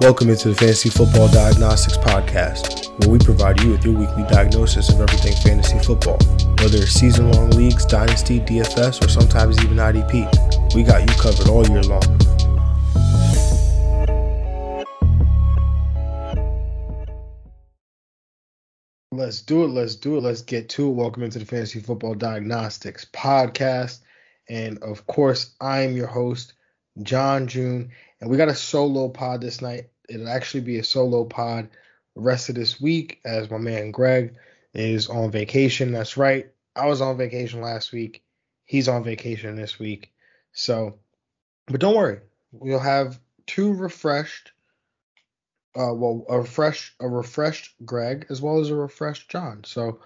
Welcome into the Fantasy Football Diagnostics Podcast, where we provide you with your weekly diagnosis of everything fantasy football. Whether it's season long leagues, dynasty, DFS, or sometimes even IDP, we got you covered all year long. Let's do it. Let's do it. Let's get to it. Welcome into the Fantasy Football Diagnostics Podcast. And of course, I'm your host, John June. And we got a solo pod this night. It'll actually be a solo pod the rest of this week as my man Greg is on vacation. That's right. I was on vacation last week. He's on vacation this week. So, but don't worry. We'll have two refreshed uh well a refresh a refreshed Greg as well as a refreshed John. So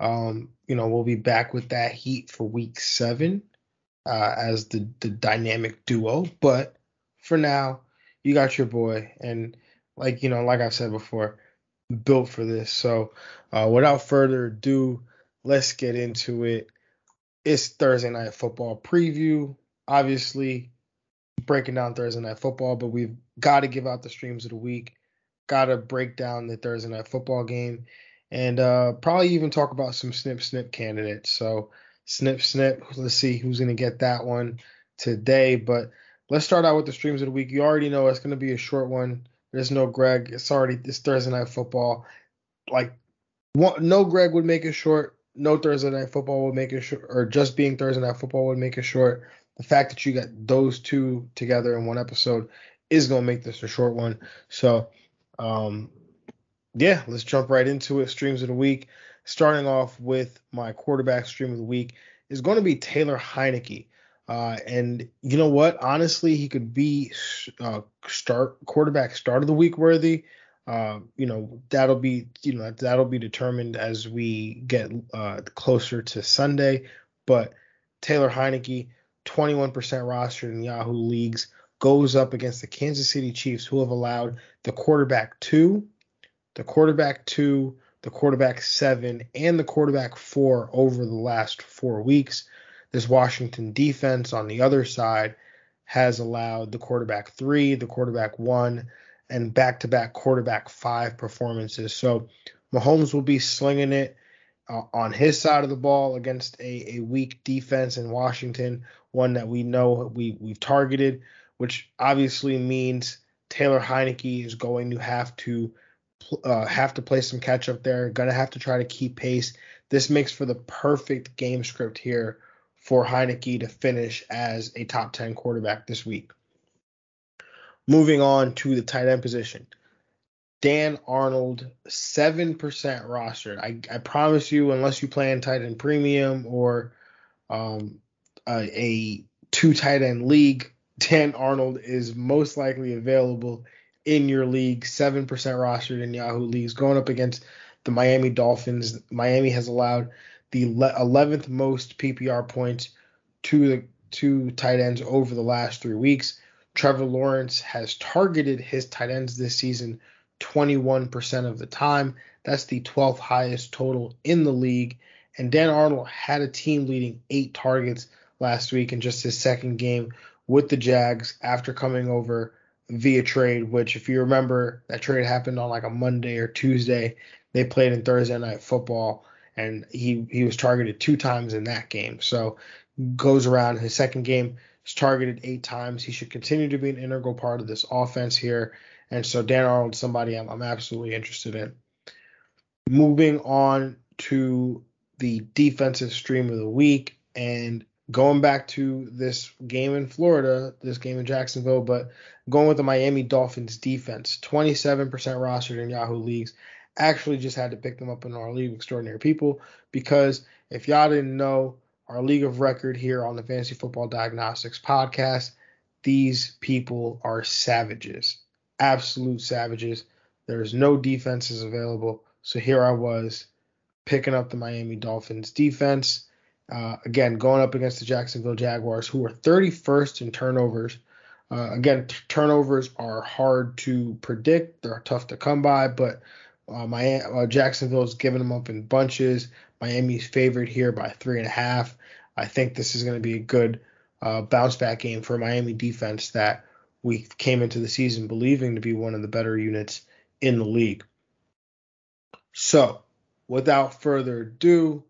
um you know we'll be back with that heat for week 7 uh as the the dynamic duo, but for now, you got your boy, and like you know, like I've said before, built for this. So, uh, without further ado, let's get into it. It's Thursday night football preview. Obviously, breaking down Thursday night football, but we've got to give out the streams of the week. Got to break down the Thursday night football game, and uh, probably even talk about some snip snip candidates. So, snip snip. Let's see who's gonna get that one today, but let's start out with the streams of the week. You already know it's going to be a short one. There's no Greg. It's already it's Thursday night football. Like, one, no Greg would make it short. No Thursday night football would make it short, or just being Thursday night football would make it short. The fact that you got those two together in one episode is going to make this a short one. So, um, yeah, let's jump right into it. Streams of the week. Starting off with my quarterback stream of the week is going to be Taylor Heinicke. Uh, and you know what? Honestly, he could be uh, start quarterback start of the week worthy. Uh, you know that'll be you know that'll be determined as we get uh, closer to Sunday. But Taylor Heinicke, 21% rostered in Yahoo leagues, goes up against the Kansas City Chiefs, who have allowed the quarterback two, the quarterback two, the quarterback seven, and the quarterback four over the last four weeks. This Washington defense on the other side has allowed the quarterback three, the quarterback one, and back to back quarterback five performances. So Mahomes will be slinging it uh, on his side of the ball against a, a weak defense in Washington, one that we know we, we've targeted, which obviously means Taylor Heinicke is going to have to uh, have to play some catch up there, gonna have to try to keep pace. This makes for the perfect game script here for Heinicke to finish as a top 10 quarterback this week. Moving on to the tight end position. Dan Arnold, 7% rostered. I, I promise you, unless you play in tight end premium or um, a, a two tight end league, Dan Arnold is most likely available in your league, 7% rostered in Yahoo leagues, going up against the Miami Dolphins. Miami has allowed the 11th most PPR points to the two tight ends over the last three weeks. Trevor Lawrence has targeted his tight ends this season 21% of the time. That's the 12th highest total in the league. And Dan Arnold had a team leading eight targets last week in just his second game with the Jags after coming over via trade, which, if you remember, that trade happened on like a Monday or Tuesday. They played in Thursday night football and he he was targeted two times in that game. So goes around his second game, is targeted eight times. He should continue to be an integral part of this offense here. And so Dan Arnold, somebody I'm, I'm absolutely interested in. Moving on to the defensive stream of the week and going back to this game in Florida, this game in Jacksonville, but going with the Miami Dolphins defense, 27% rostered in Yahoo leagues actually just had to pick them up in our League of Extraordinary People because if y'all didn't know, our League of Record here on the Fantasy Football Diagnostics podcast, these people are savages, absolute savages. There's no defenses available. So here I was picking up the Miami Dolphins defense. Uh, again, going up against the Jacksonville Jaguars, who are 31st in turnovers. Uh, again, t- turnovers are hard to predict. They're tough to come by, but uh, uh, Jacksonville's giving them up in bunches. Miami's favored here by three and a half. I think this is going to be a good uh, bounce back game for Miami defense that we came into the season believing to be one of the better units in the league. So, without further ado,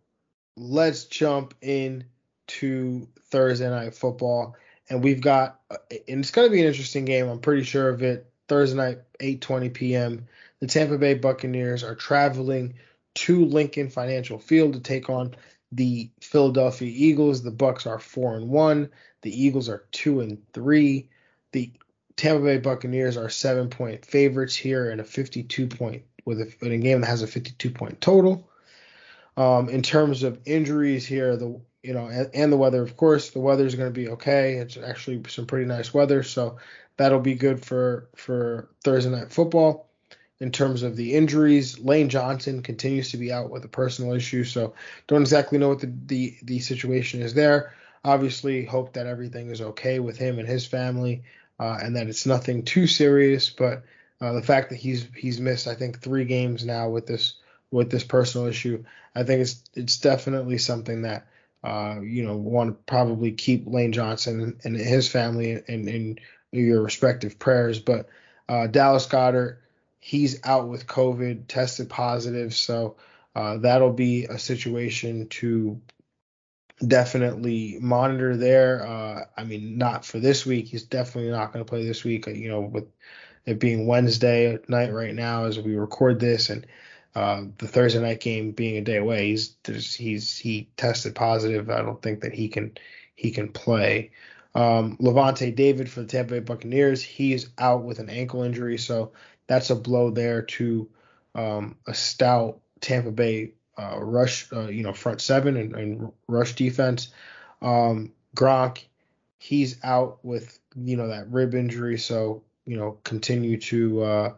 let's jump in to Thursday night football. And we've got, and it's going to be an interesting game. I'm pretty sure of it. Thursday night, 8:20 p.m. The Tampa Bay Buccaneers are traveling to Lincoln Financial Field to take on the Philadelphia Eagles. The Bucs are four and one. The Eagles are two and three. The Tampa Bay Buccaneers are seven point favorites here in a 52 point with a, in a game that has a 52 point total. Um, in terms of injuries here, the you know and, and the weather, of course, the weather is going to be okay. It's actually some pretty nice weather, so that'll be good for for Thursday night football. In terms of the injuries, Lane Johnson continues to be out with a personal issue, so don't exactly know what the the, the situation is there. Obviously, hope that everything is okay with him and his family, uh, and that it's nothing too serious. But uh, the fact that he's he's missed, I think, three games now with this with this personal issue, I think it's it's definitely something that uh, you know want to probably keep Lane Johnson and his family in, in your respective prayers. But uh, Dallas Goedert, he's out with COVID, tested positive, so uh, that'll be a situation to definitely monitor there. Uh, I mean, not for this week. He's definitely not going to play this week. You know, with it being Wednesday night right now as we record this, and uh, the Thursday night game being a day away, he's he's he tested positive. I don't think that he can he can play. Um, Lavonte David for the Tampa Bay Buccaneers, he is out with an ankle injury, so that's a blow there to um, a stout Tampa Bay uh, rush, uh, you know, front seven and, and rush defense. Um, Gronk, he's out with you know that rib injury, so you know continue to uh,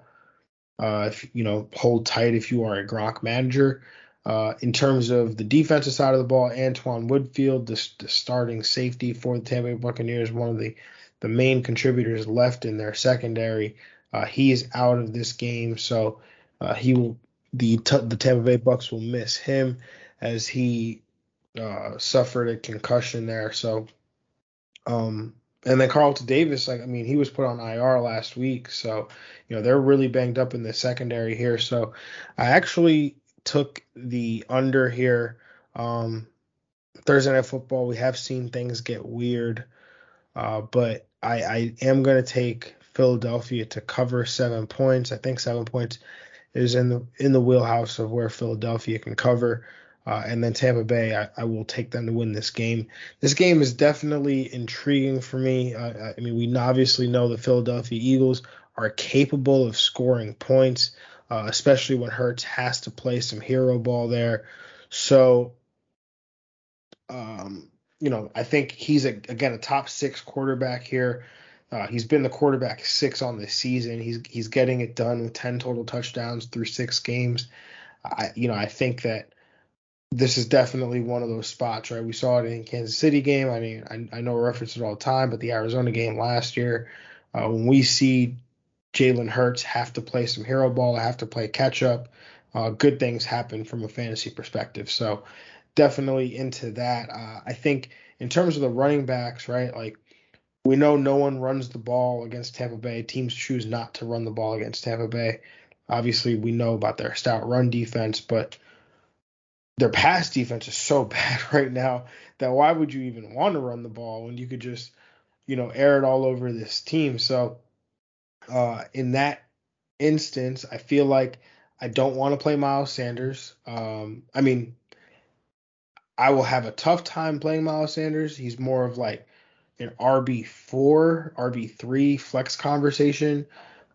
uh, if, you know hold tight if you are a Gronk manager. Uh, in terms of the defensive side of the ball, Antoine Winfield, the, the starting safety for the Tampa Bay Buccaneers, one of the the main contributors left in their secondary. Uh, he is out of this game, so uh, he will the the Tampa Bay Bucs will miss him as he uh, suffered a concussion there. So, um, and then Carlton Davis, like I mean, he was put on IR last week, so you know they're really banged up in the secondary here. So, I actually took the under here. Um, Thursday night football, we have seen things get weird, uh, but I, I am going to take Philadelphia to cover seven points. I think seven points is in the in the wheelhouse of where Philadelphia can cover. Uh, and then Tampa Bay, I, I, will take them to win this game. This game is definitely intriguing for me. Uh, I mean, we obviously know the Philadelphia Eagles are capable of scoring points, uh, especially when Hurts has to play some hero ball there. So, um, you know, I think he's a, again a top six quarterback here. Uh, he's been the quarterback six on this season. He's he's getting it done with ten total touchdowns through six games. I you know I think that this is definitely one of those spots, right? We saw it in Kansas City game. I mean, I, I know I reference it all the time, but the Arizona game last year, uh, when we see Jalen Hurts have to play some hero ball, have to play catch up, uh, good things happen from a fantasy perspective. So definitely into that. Uh, I think in terms of the running backs, right? Like we know no one runs the ball against Tampa Bay. Teams choose not to run the ball against Tampa Bay. Obviously, we know about their stout run defense, but their pass defense is so bad right now that why would you even want to run the ball when you could just, you know, air it all over this team? So, uh, in that instance, I feel like I don't want to play Miles Sanders. Um, I mean, I will have a tough time playing Miles Sanders. He's more of like an RB4, RB3 flex conversation.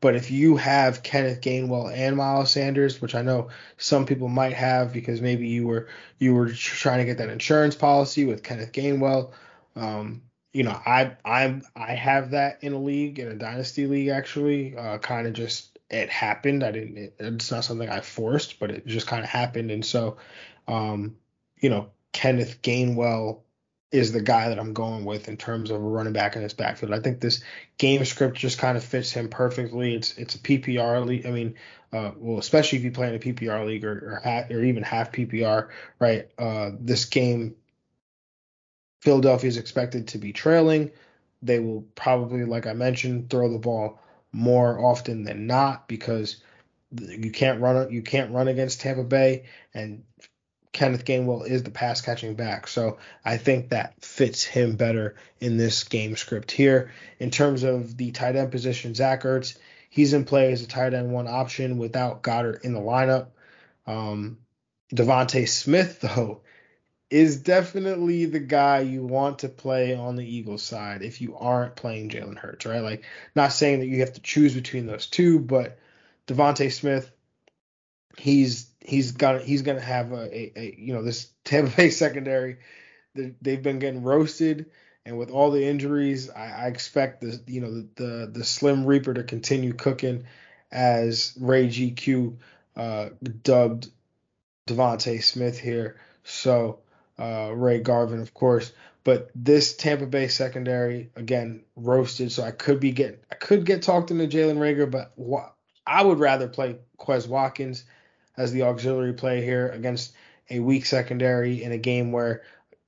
But if you have Kenneth Gainwell and Miles Sanders, which I know some people might have because maybe you were you were trying to get that insurance policy with Kenneth Gainwell, um, you know, I I'm I have that in a league in a dynasty league actually, uh, kind of just it happened. I didn't. It, it's not something I forced, but it just kind of happened, and so, um, you know, Kenneth Gainwell is the guy that I'm going with in terms of a running back in this backfield. I think this game script just kind of fits him perfectly. It's it's a PPR league. I mean, uh, well, especially if you play in a PPR league or or, or even half PPR, right? Uh, this game, Philadelphia is expected to be trailing. they will probably, like I mentioned, throw the ball more often than not because you can't run you can't run against Tampa Bay and Kenneth Gainwell is the pass catching back. So I think that fits him better in this game script here. In terms of the tight end position, Zach Ertz, he's in play as a tight end one option without Goedert in the lineup. Um, DeVonta Smith, though, is definitely the guy you want to play on the Eagles side if you aren't playing Jalen Hurts, right? Like, not saying that you have to choose between those two, but DeVonta Smith, he's he's got he's gonna have a, a, a you know this Tampa Bay secondary. They've been getting roasted, and with all the injuries, I, I expect the you know the, the, the Slim Reaper to continue cooking, as Ray GQ uh, dubbed DeVonta Smith here. So uh, Ray Garvin, of course. But this Tampa Bay secondary again roasted, so I could be get I could get talked into Jalen Reagor but wh- I would rather play Quez Watkins as the auxiliary play here against a weak secondary in a game where,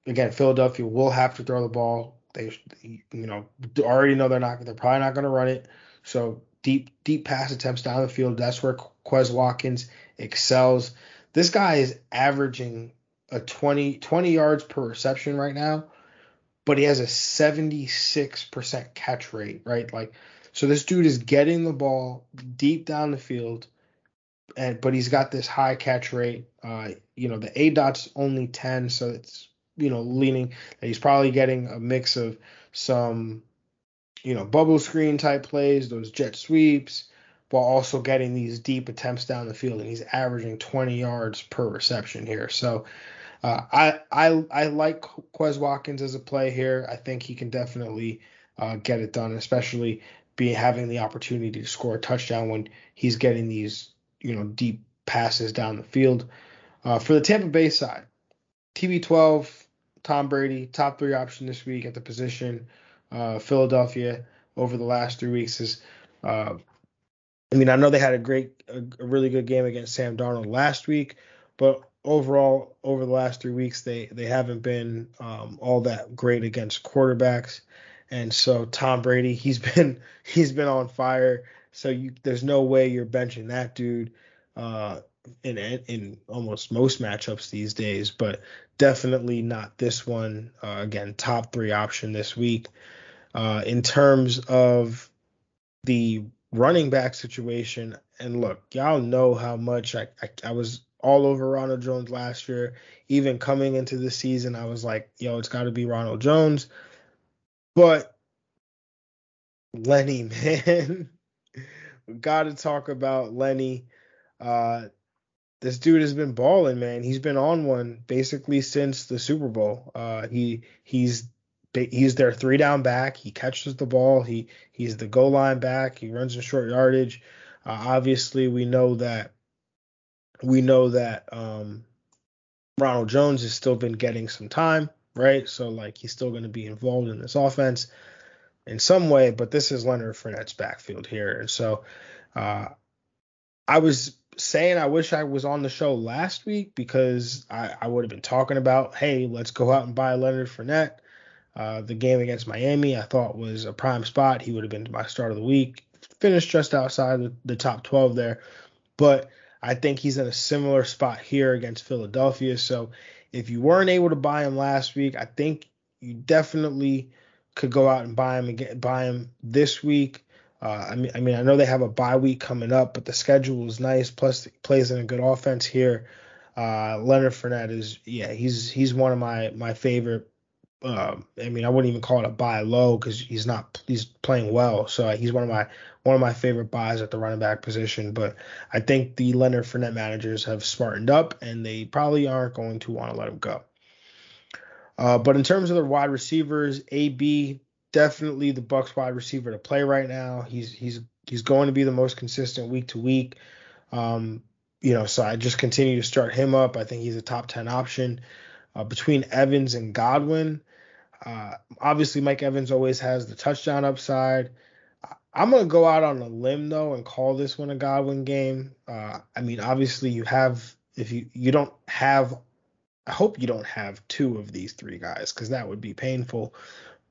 again, Philadelphia will have to throw the ball. They, you know, already know they're not. They're probably not going to run it. So deep, deep pass attempts down the field. That's where Quez Watkins excels. This guy is averaging a 20, 20 yards per reception right now, but he has a 76% catch rate, right? Like, so this dude is getting the ball deep down the field and but he's got this high catch rate. Uh, you know, the aDOT's only 10, so it's you know leaning that he's probably getting a mix of some you know bubble screen type plays, those jet sweeps, while also getting these deep attempts down the field, and he's averaging 20 yards per reception here. So. Uh, I I I like Quez Watkins as a play here. I think he can definitely uh, get it done, especially be having the opportunity to score a touchdown when he's getting these you know deep passes down the field. Uh, for the Tampa Bay side, TB12, Tom Brady, top three option this week at the position. Uh, Philadelphia over the last three weeks is. Uh, I mean, I know they had a great, a, a really good game against Sam Darnold last week, but overall, over the last three weeks, they they haven't been um, all that great against quarterbacks. And so Tom Brady, he's been he's been on fire. So you, there's no way you're benching that dude uh, in in almost most matchups these days, but definitely not this one. Uh, again, top three option this week. Uh, in terms of the running back situation, and look, y'all know how much I, I, I was all over Ronald Jones last year. Even coming into the season, I was like, yo, it's got to be Ronald Jones. But Lenny, man, got to talk about Lenny. Uh, this dude has been balling, man. He's been on one basically since the Super Bowl. Uh, he he's he's their three down back. He catches the ball. He he's the goal line back. He runs in short yardage. Uh, obviously, we know that we know that um, Ronald Jones has still been getting some time, right? So like he's still going to be involved in this offense in some way, but this is Leonard Fournette's backfield here. And so uh, I was saying I wish I was on the show last week because I, I would have been talking about, hey, let's go out and buy Leonard Fournette. Uh, the game against Miami I thought was a prime spot. He would have been my start of the week. Finished just outside the, the top 12 there. But I think he's in a similar spot here against Philadelphia. So if you weren't able to buy him last week, I think you definitely – could go out and buy him again, buy him this week. Uh, I mean, I mean, I know they have a bye week coming up, but the schedule is nice. Plus, plays in a good offense here. Uh, Leonard Fournette is, yeah, he's he's one of my my favorite. Uh, I mean, I wouldn't even call it a buy low because he's not he's playing well. So uh, he's one of my one of my favorite buys at the running back position. But I think the Leonard Fournette managers have smartened up, and they probably aren't going to want to let him go. Uh, but in terms of the wide receivers, AB definitely the Bucs wide receiver to play right now. He's he's he's going to be the most consistent week to week. Um, you know, so I just continue to start him up. I think he's a top ten option. Uh, between Evans and Godwin, uh, obviously Mike Evans always has the touchdown upside. I'm gonna go out on a limb though and call this one a Godwin game. Uh, I mean, obviously you have if you you don't have I hope you don't have two of these three guys because that would be painful.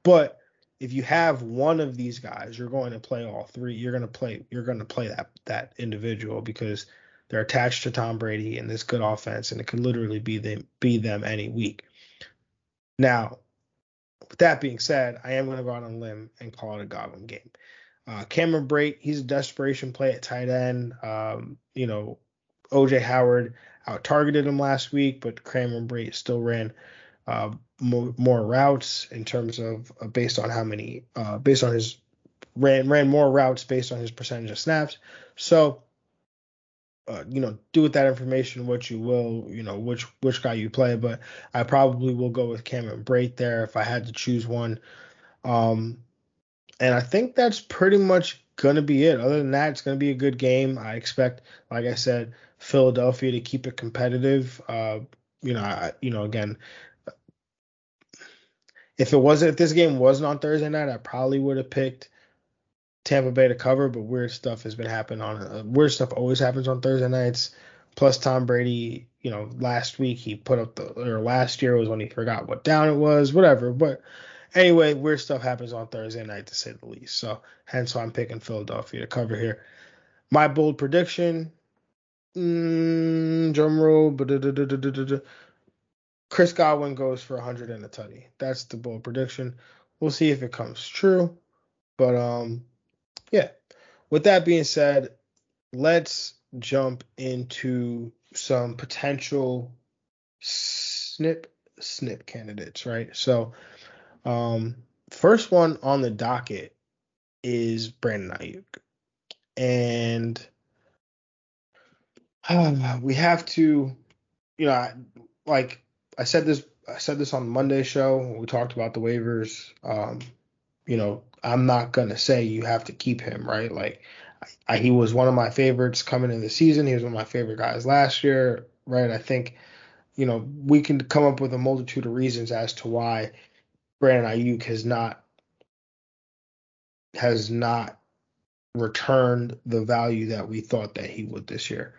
But if you have one of these guys, you're going to play all three. You're going to play you're going to play that that individual because they're attached to Tom Brady and this good offense, and it could literally be them be them any week. Now, with that being said, I am going to go out on a limb and call it a Godwin game. Uh, Cameron Brate, he's a desperation play at tight end. Um, you know, OJ Howard out targeted him last week, but Cameron Brate still ran uh, more, more, routes in terms of uh, based on how many, uh, based on his ran ran more routes based on his percentage of snaps. So, uh, you know, do with that information what you will. You know, which which guy you play, but I probably will go with Cameron Brate there if I had to choose one. Um, and I think that's pretty much going to be it. Other than that, it's going to be a good game. I expect, like I said, Philadelphia to keep it competitive. Uh, you know, I, you know, again, if it wasn't, if this game wasn't on Thursday night, I probably would have picked Tampa Bay to cover. But weird stuff has been happening on. Uh, weird stuff always happens on Thursday nights. Plus, Tom Brady, you know, last week he put up the, or last year was when he forgot what down it was, whatever. But Anyway, weird stuff happens on Thursday night to say the least. So hence why I'm picking Philadelphia to cover here. My bold prediction, mm, drum roll, Chris Godwin goes for 100 and a tutty. That's the bold prediction. We'll see if it comes true. But um, yeah. With that being said, let's jump into some potential snip snip candidates, right? So um, first one on the docket is Brandon Aiyuk, and uh, we have to, you know, like I said this, I said this on Monday show when we talked about the waivers. Um, you know, I'm not gonna say you have to keep him, right? Like, I, he was one of my favorites coming in the season. He was one of my favorite guys last year, right? I think, you know, we can come up with a multitude of reasons as to why Brandon Aiyuk has not has not returned the value that we thought that he would this year.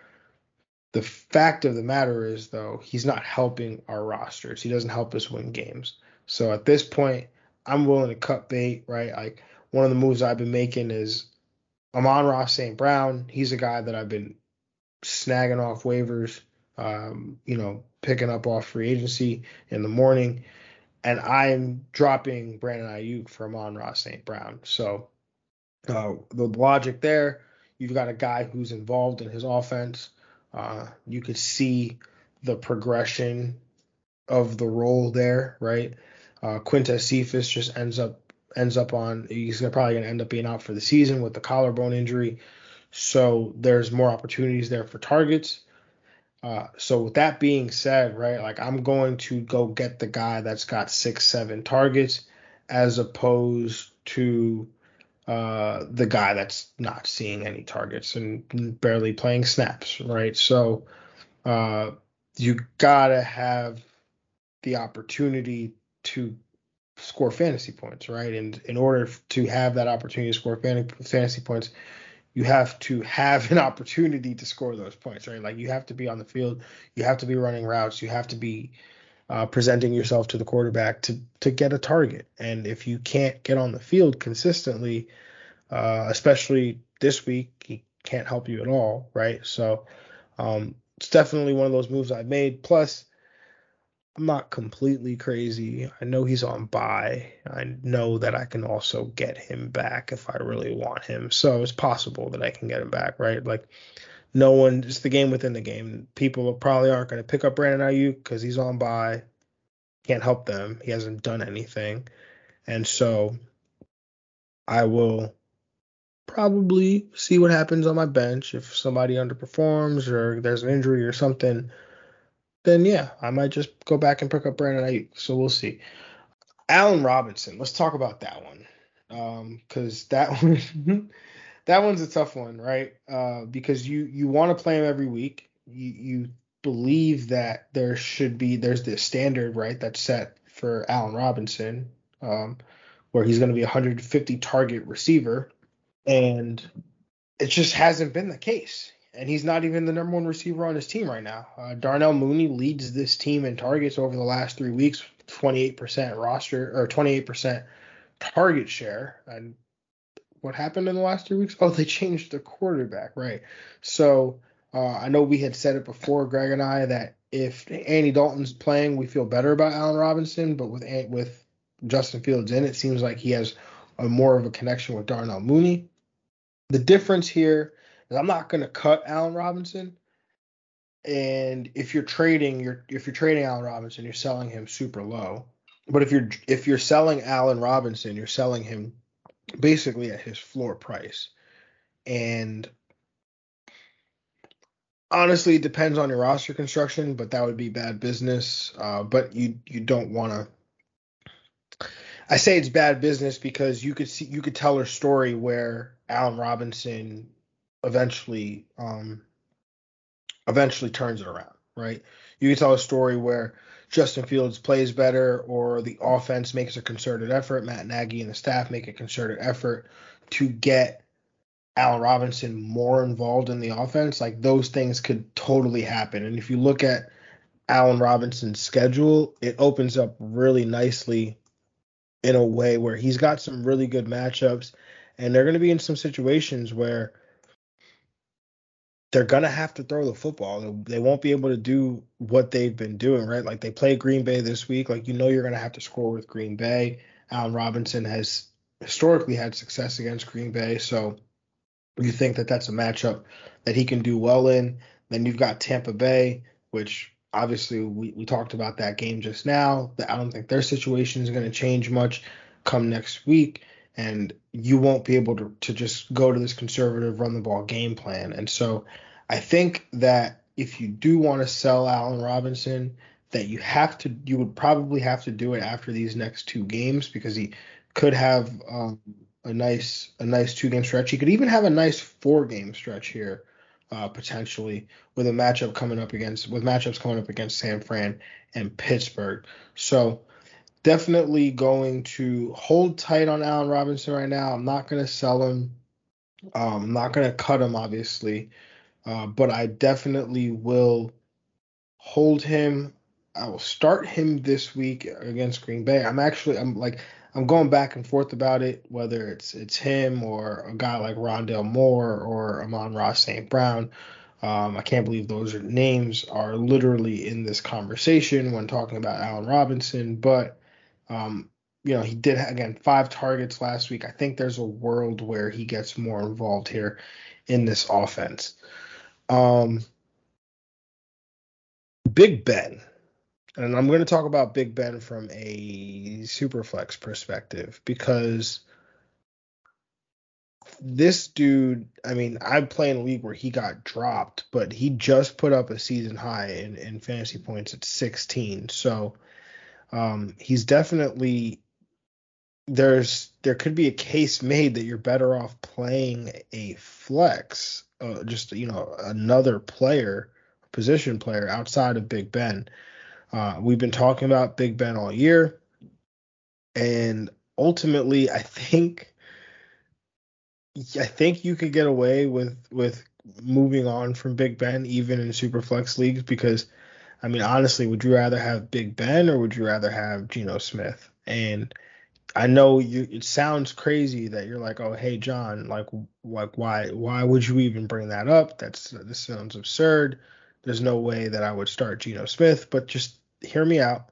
The fact of the matter is though, he's not helping our rosters. He doesn't help us win games. So at this point, I'm willing to cut bait, right? Like one of the moves I've been making is Amon-Ra St. Brown. He's a guy that I've been snagging off waivers, um, you know, picking up off free agency in the morning and I'm dropping Brandon Aiyuk for Amon-Ra St. Brown. So uh, the logic there, you've got a guy who's involved in his offense. Uh, you could see the progression of the role there, right? Uh, Quintez Cephus just ends up ends up on he's gonna, probably going to end up being out for the season with the collarbone injury. So there's more opportunities there for targets. Uh, so with that being said, right, like I'm going to go get the guy that's got six, seven targets, as opposed to uh, the guy that's not seeing any targets and barely playing snaps, right? So uh, you gotta have the opportunity to score fantasy points, right? And in order to have that opportunity to score fantasy points, you have to have an opportunity to score those points, right? Like you have to be on the field, you have to be running routes, you have to be uh, presenting yourself to the quarterback to to get a target. And if you can't get on the field consistently, uh, especially this week, he can't help you at all, right? So um, it's definitely one of those moves I've made. Plus, I'm not completely crazy. I know he's on bye. I know that I can also get him back if I really want him. So it's possible that I can get him back, right? Like no one, it's the game within the game. People probably aren't going to pick up Brandon Aiyuk because he's on bye. Can't help them. He hasn't done anything. And so I will probably see what happens on my bench if somebody underperforms or there's an injury or something then yeah, I might just go back and pick up Brandon Aiyuk. So we'll see. Allen Robinson, let's talk about that one, because um, that one, that one's a tough one, right? Uh, because you you want to play him every week. You you believe that there should be there's this standard right that's set for Allen Robinson, um, where he's going to be a 150 target receiver, and it just hasn't been the case and he's not even the number one receiver on his team right now. Uh, Darnell Mooney leads this team in targets over the last three weeks, 28% roster or 28% target share. And what happened in the last three weeks? Oh, they changed the quarterback, right? So uh, I know we had said it before, Greg and I, that if Andy Dalton's playing, we feel better about Allen Robinson. But with with Justin Fields in, it seems like he has a more of a connection with Darnell Mooney. The difference here I'm not going to cut Allen Robinson. And if you're trading, you're if you're trading Allen Robinson, you're selling him super low. But if you're if you're selling Allen Robinson, you're selling him basically at his floor price. And honestly, it depends on your roster construction, but that would be bad business. Uh, but you you don't want to. I say it's bad business because you could see you could tell a story where Allen Robinson eventually um eventually turns it around, right? You can tell a story where Justin Fields plays better or the offense makes a concerted effort, Matt Nagy and the staff make a concerted effort to get Allen Robinson more involved in the offense, like those things could totally happen. And if you look at Allen Robinson's schedule, it opens up really nicely in a way where he's got some really good matchups and they're going to be in some situations where they're to have to throw the football. They won't be able to do what they've been doing, right? Like they play Green Bay this week. Like you know you're to have to score with Green Bay. Allen Robinson has historically had success against Green Bay, so you think that that's a matchup that he can do well in. Then you've got Tampa Bay, which obviously we, we talked about that game just now. I don't think their situation is going to change much come next week. And you won't be able to, to just go to this conservative run the ball game plan. And so I think that if you do want to sell Allen Robinson, that you have to you would probably have to do it after these next two games because he could have um, a nice a nice two game stretch. He could even have a nice four game stretch here, uh, potentially with a matchup coming up against with matchups coming up against San Fran and Pittsburgh. So definitely going to hold tight on Allen Robinson right now. I'm not going to sell him. Um, I'm not going to cut him, obviously, uh, but I definitely will hold him. I will start him this week against Green Bay. I'm actually I'm like I'm going back and forth about it, whether it's it's him or a guy like Rondale Moore or Amon-Ra St. Brown. Um, I can't believe those are, names are literally in this conversation when talking about Allen Robinson, but um, you know he did again five targets last week. I think there's a world where he gets more involved here in this offense. Um, Big Ben and I'm going to talk about Big Ben from a superflex perspective because this dude, I mean, I play in a league where he got dropped, but he just put up a season high in, in fantasy points at 16. So um, he's definitely there's there could be a case made that you're better off playing a flex, uh, just you know another player, position player outside of Big Ben. Uh, we've been talking about Big Ben all year, and ultimately, I think I think you could get away with with moving on from Big Ben even in superflex leagues because I mean honestly, would you rather have Big Ben or would you rather have Geno Smith? And I know you it sounds crazy that you're like, "Oh, hey John, like like why why would you even bring that up? That's this sounds absurd. There's no way that I would start Geno Smith, but just hear me out.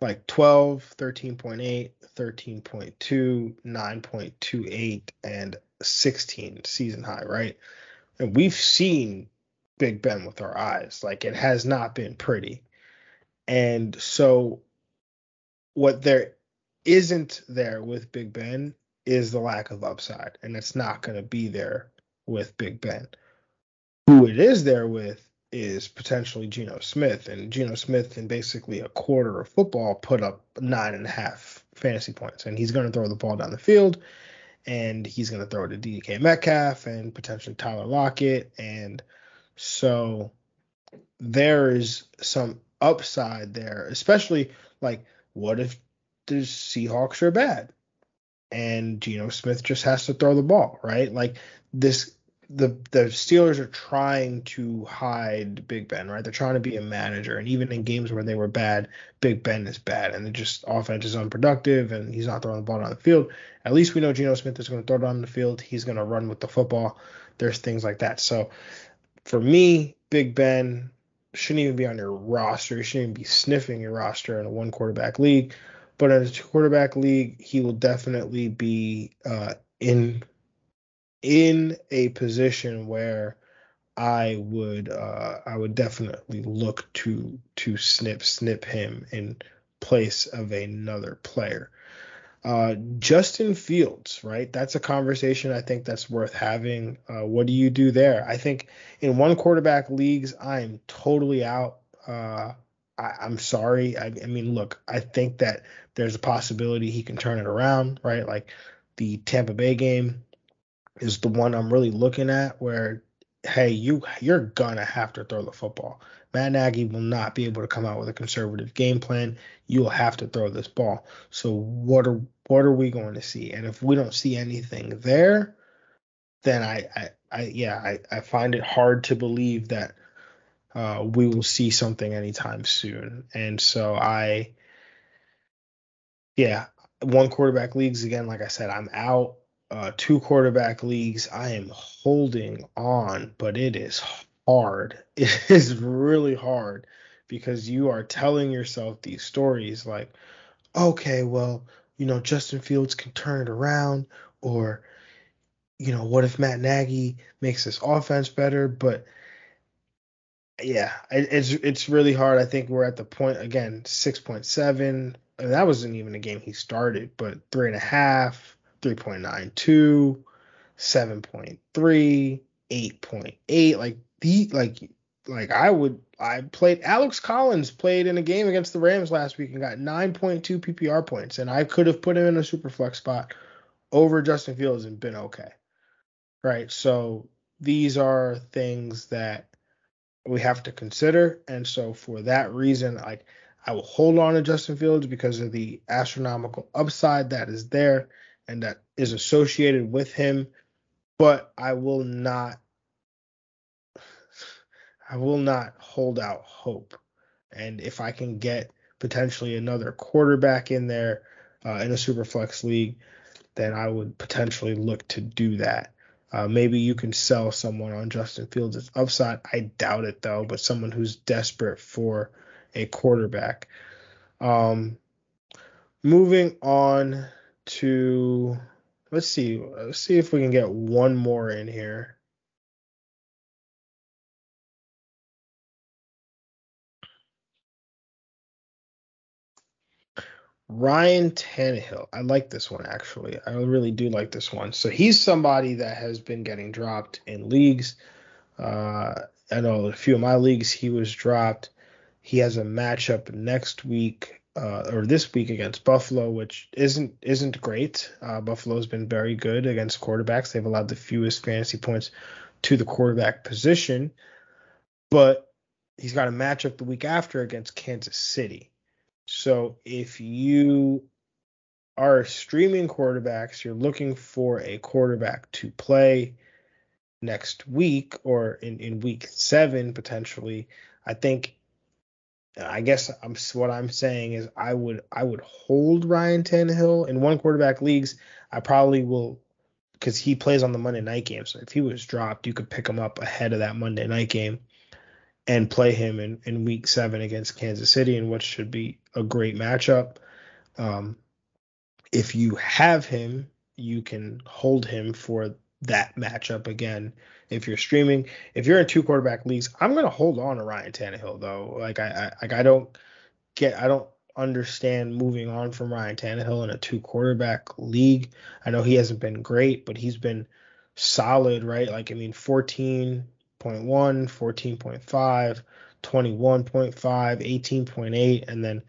Like 12, 13.8, 13.2, 9.28, and 16 season high, right? And we've seen Big Ben with our eyes. Like it has not been pretty. And so what there isn't there with Big Ben is the lack of upside. And it's not going to be there with Big Ben. Who it is there with is potentially Geno Smith, and Geno Smith in basically a quarter of football put up nine and a half fantasy points, and he's going to throw the ball down the field, and he's going to throw it to DK Metcalf and potentially Tyler Lockett, and so there is some upside there, especially like what if the Seahawks are bad and Geno Smith just has to throw the ball, right? Like this the the Steelers are trying to hide Big Ben, right? They're trying to be a manager, and even in games where they were bad, Big Ben is bad, and the just offense is unproductive, and he's not throwing the ball down the field. At least we know Geno Smith is going to throw it on the field. He's going to run with the football. There's things like that. So for me, Big Ben shouldn't even be on your roster. He shouldn't even be sniffing your roster in a one quarterback league. But in a two quarterback league, he will definitely be uh, in in a position where I would uh, I would definitely look to to snip snip him in place of another player. Uh, Justin Fields, right? That's a conversation I think that's worth having. Uh, what do you do there? I think in one quarterback leagues, I'm totally out. Uh, I, am sorry. I, I, mean, look, I think that there's a possibility he can turn it around, right? Like the Tampa Bay game, is the one I'm really looking at where hey, you you're gonna have to throw the football. Matt Nagy will not be able to come out with a conservative game plan. You'll have to throw this ball. So what are what are we going to see? And if we don't see anything there, then I I, I yeah I, I find it hard to believe that uh, we will see something anytime soon. And so I yeah one quarterback leagues again like I said I'm out uh, two quarterback leagues, I am holding on, but it is hard. It is really hard because you are telling yourself these stories like, okay, well, you know, Justin Fields can turn it around, or, you know, what if Matt Nagy makes this offense better? But yeah, it's it's really hard. I think we're at the point again, six point seven. Uh, that wasn't even a game he started, but three and a half 3.92, 7.3, 8.8. Like the like like I would I played Alex Collins played in a game against the Rams last week and got 9.2 PPR points and I could have put him in a super flex spot over Justin Fields and been okay. Right? So these are things that we have to consider and so for that reason like I will hold on to Justin Fields because of the astronomical upside that is there and that is associated with him, but I will not I will not hold out hope. And if I can get potentially another quarterback in there uh, in a super flex league, then I would potentially look to do that. Uh, maybe you can sell someone on Justin Fields' upside. I doubt it though, but someone who's desperate for a quarterback. Um, moving on to let's see let's see if we can get one more in here. Ryan Tannehill. I like this one actually. I really do like this one. So he's somebody that has been getting dropped in leagues. Uh, I know a few of my leagues he was dropped. He has a matchup next week uh, or this week against Buffalo, which isn't isn't great. Uh, Buffalo's been very good against quarterbacks. They've allowed the fewest fantasy points to the quarterback position, but he's got a matchup the week after against Kansas City. So if you are streaming quarterbacks, you're looking for a quarterback to play next week or in, in week seven potentially. I think I guess I'm what I'm saying is I would I would hold Ryan Tannehill in one quarterback leagues. I probably will because he plays on the Monday night game. So if he was dropped, you could pick him up ahead of that Monday night game and play him in, in week seven against Kansas City in what should be a great matchup. Um, if you have him, you can hold him for that matchup again if you're streaming. If you're in two quarterback leagues, I'm gonna hold on to Ryan Tannehill though. Like I, I like I don't get I don't understand moving on from Ryan Tannehill in a two quarterback league. I know he hasn't been great, but he's been solid, right? Like I mean 14.1, 14.5, 21.5, 18.8 and then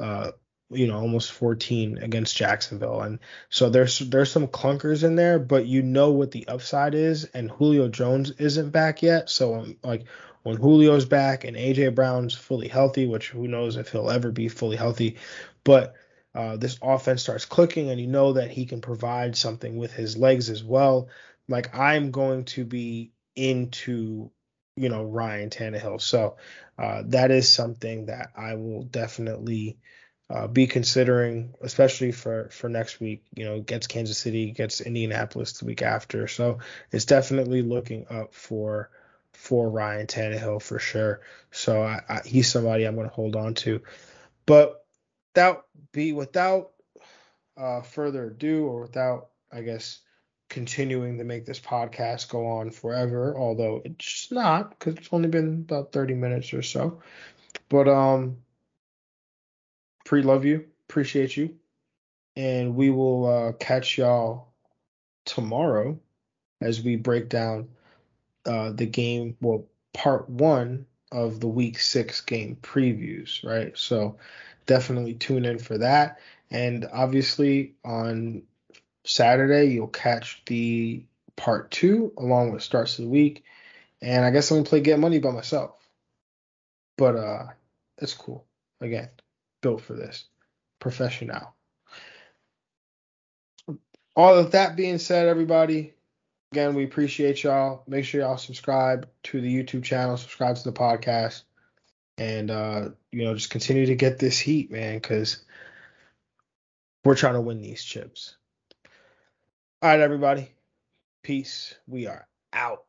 uh you know almost 14 against Jacksonville. And so there's there's some clunkers in there but you know what the upside is and Julio Jones isn't back yet. So um, like when Julio's back and AJ Brown's fully healthy which who knows if he'll ever be fully healthy but uh, this offense starts clicking and you know that he can provide something with his legs as well like I'm going to be into you know Ryan Tannehill. So uh, that is something that I will definitely uh, be considering, especially for for next week. You know, gets Kansas City, gets Indianapolis the week after. So it's definitely looking up for for Ryan Tannehill for sure. So I, I, he's somebody I'm going to hold on to. But without be without uh, further ado, or without I guess continuing to make this podcast go on forever, although it's not because it's only been about 30 minutes or so. But um, pre love you, appreciate you, and we will uh, catch y'all tomorrow as we break down uh, the game. Well, part one of the week six game previews, right? So definitely tune in for that. And obviously on Saturday, you'll catch the part two along with starts of the week. And I guess I'm gonna play Get Money by myself. But uh it's cool. Again, built for this. Professional. All of that being said, everybody, again, we appreciate y'all. Make sure y'all subscribe to the YouTube channel, subscribe to the podcast, and uh, you know, just continue to get this heat, man, because we're trying to win these chips. All right, everybody. Peace. We are out.